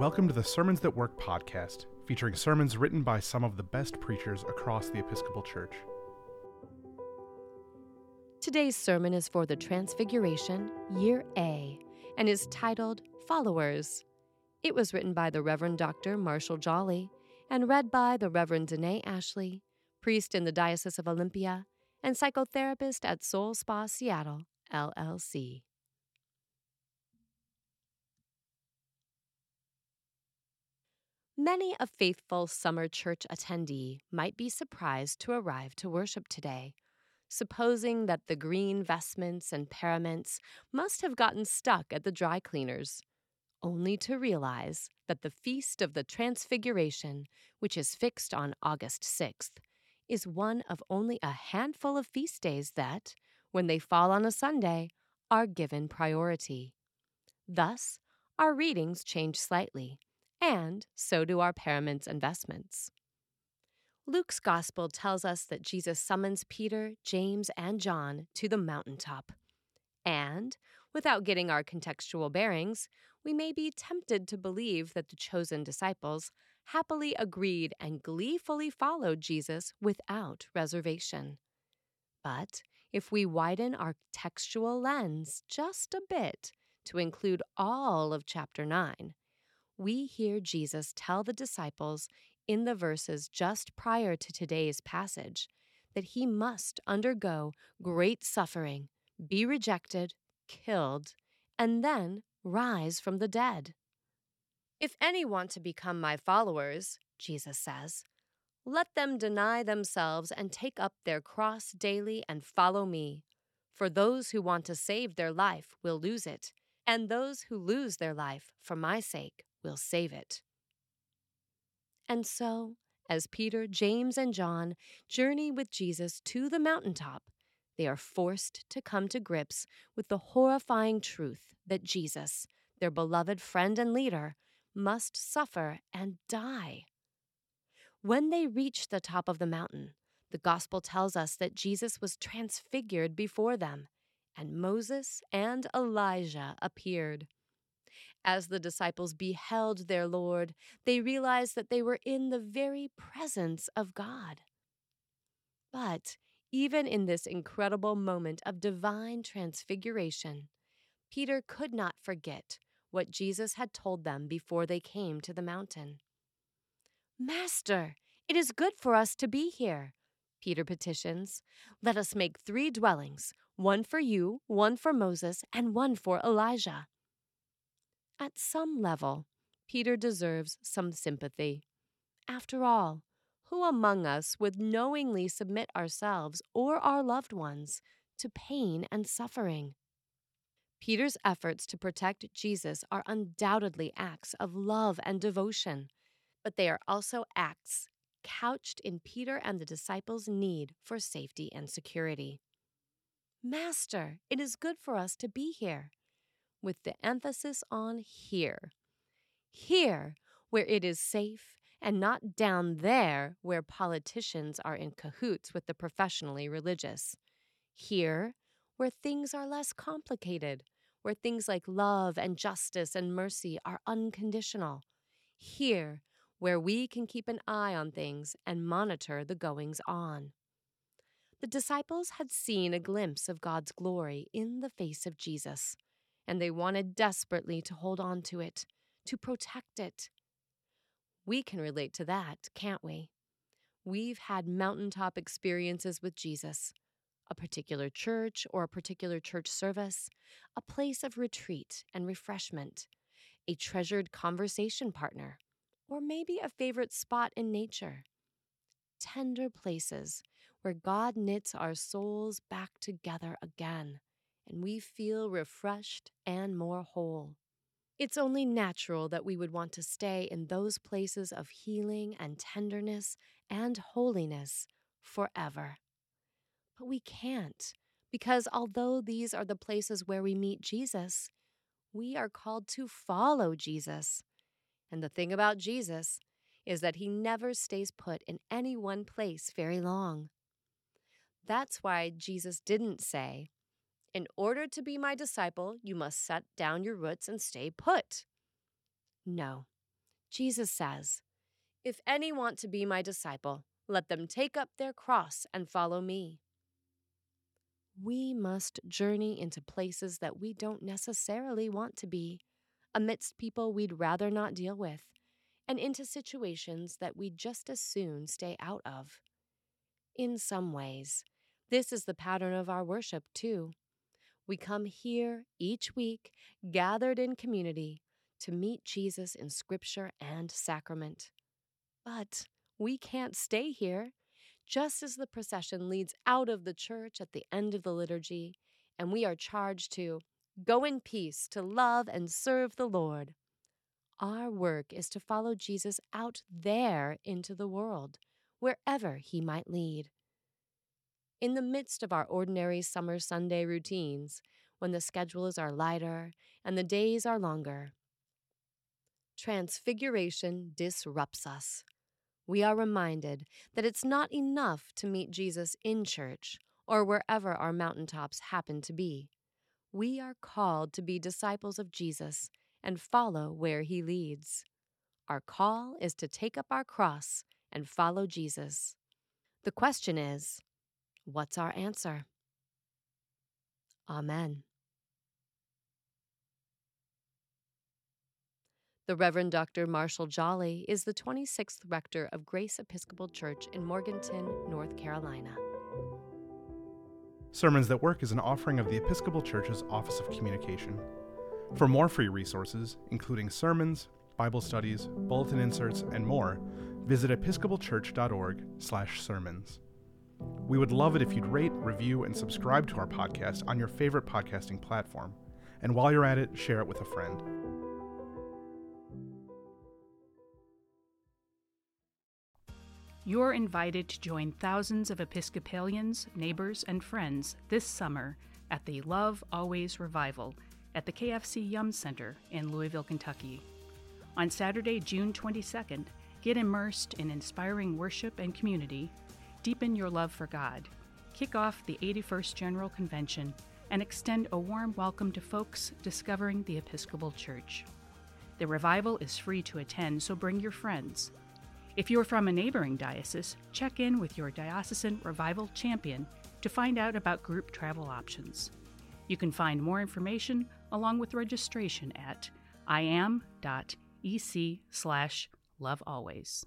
Welcome to the Sermons That Work podcast, featuring sermons written by some of the best preachers across the Episcopal Church. Today's sermon is for the Transfiguration, Year A, and is titled Followers. It was written by the Reverend Dr. Marshall Jolly and read by the Reverend Danae Ashley, priest in the Diocese of Olympia and psychotherapist at Soul Spa Seattle, LLC. Many a faithful summer church attendee might be surprised to arrive to worship today, supposing that the green vestments and paraments must have gotten stuck at the dry cleaners, only to realize that the Feast of the Transfiguration, which is fixed on August 6th, is one of only a handful of feast days that, when they fall on a Sunday, are given priority. Thus, our readings change slightly and so do our paraments and vestments. Luke's gospel tells us that Jesus summons Peter, James, and John to the mountaintop. And, without getting our contextual bearings, we may be tempted to believe that the chosen disciples happily agreed and gleefully followed Jesus without reservation. But if we widen our textual lens just a bit to include all of chapter 9, we hear Jesus tell the disciples in the verses just prior to today's passage that he must undergo great suffering, be rejected, killed, and then rise from the dead. If any want to become my followers, Jesus says, let them deny themselves and take up their cross daily and follow me. For those who want to save their life will lose it, and those who lose their life for my sake will save it. And so, as Peter, James, and John journey with Jesus to the mountaintop, they are forced to come to grips with the horrifying truth that Jesus, their beloved friend and leader, must suffer and die. When they reach the top of the mountain, the gospel tells us that Jesus was transfigured before them, and Moses and Elijah appeared. As the disciples beheld their Lord, they realized that they were in the very presence of God. But even in this incredible moment of divine transfiguration, Peter could not forget what Jesus had told them before they came to the mountain. Master, it is good for us to be here, Peter petitions. Let us make three dwellings one for you, one for Moses, and one for Elijah. At some level, Peter deserves some sympathy. After all, who among us would knowingly submit ourselves or our loved ones to pain and suffering? Peter's efforts to protect Jesus are undoubtedly acts of love and devotion, but they are also acts couched in Peter and the disciples' need for safety and security. Master, it is good for us to be here with the emphasis on here. Here, where it is safe, and not down there where politicians are in cahoots with the professionally religious. Here, where things are less complicated, where things like love and justice and mercy are unconditional. Here, where we can keep an eye on things and monitor the goings on. The disciples had seen a glimpse of God's glory in the face of Jesus and they wanted desperately to hold on to it, to protect it. We can relate to that, can't we? We've had mountaintop experiences with Jesus, a particular church or a particular church service, a place of retreat and refreshment, a treasured conversation partner, or maybe a favorite spot in nature. Tender places where God knits our souls back together again and we feel refreshed and more whole. It's only natural that we would want to stay in those places of healing and tenderness and holiness forever. But we can't, because although these are the places where we meet Jesus, we are called to follow Jesus. And the thing about Jesus is that he never stays put in any one place very long. That's why Jesus didn't say, in order to be my disciple, you must set down your roots and stay put. No, Jesus says, If any want to be my disciple, let them take up their cross and follow me. We must journey into places that we don't necessarily want to be, amidst people we'd rather not deal with, and into situations that we'd just as soon stay out of. In some ways, this is the pattern of our worship, too. We come here each week, gathered in community, to meet Jesus in Scripture and sacrament. But we can't stay here. Just as the procession leads out of the church at the end of the liturgy, and we are charged to go in peace to love and serve the Lord. Our work is to follow Jesus out there into the world, wherever he might lead. In the midst of our ordinary summer Sunday routines, when the schedules are lighter and the days are longer, transfiguration disrupts us. We are reminded that it's not enough to meet Jesus in church or wherever our mountaintops happen to be. We are called to be disciples of Jesus and follow where he leads. Our call is to take up our cross and follow Jesus. The question is what's our answer? Amen. The Reverend Dr. Marshall Jolly is the 26th rector of Grace Episcopal Church in Morganton, North Carolina. Sermons That Work is an offering of the Episcopal Church's Office of Communication. For more free resources, including sermons, Bible studies, bulletin inserts, and more, visit episcopalchurch.org/sermons. We would love it if you'd rate, review, and subscribe to our podcast on your favorite podcasting platform. And while you're at it, share it with a friend. You're invited to join thousands of Episcopalians, neighbors, and friends this summer at the Love Always Revival at the KFC Yum Center in Louisville, Kentucky. On Saturday, June 22nd, get immersed in inspiring worship and community, deepen your love for God, kick off the 81st General Convention, and extend a warm welcome to folks discovering the Episcopal Church. The revival is free to attend, so bring your friends. If you're from a neighboring diocese, check in with your diocesan revival champion to find out about group travel options. You can find more information along with registration at iam.ec slash lovealways.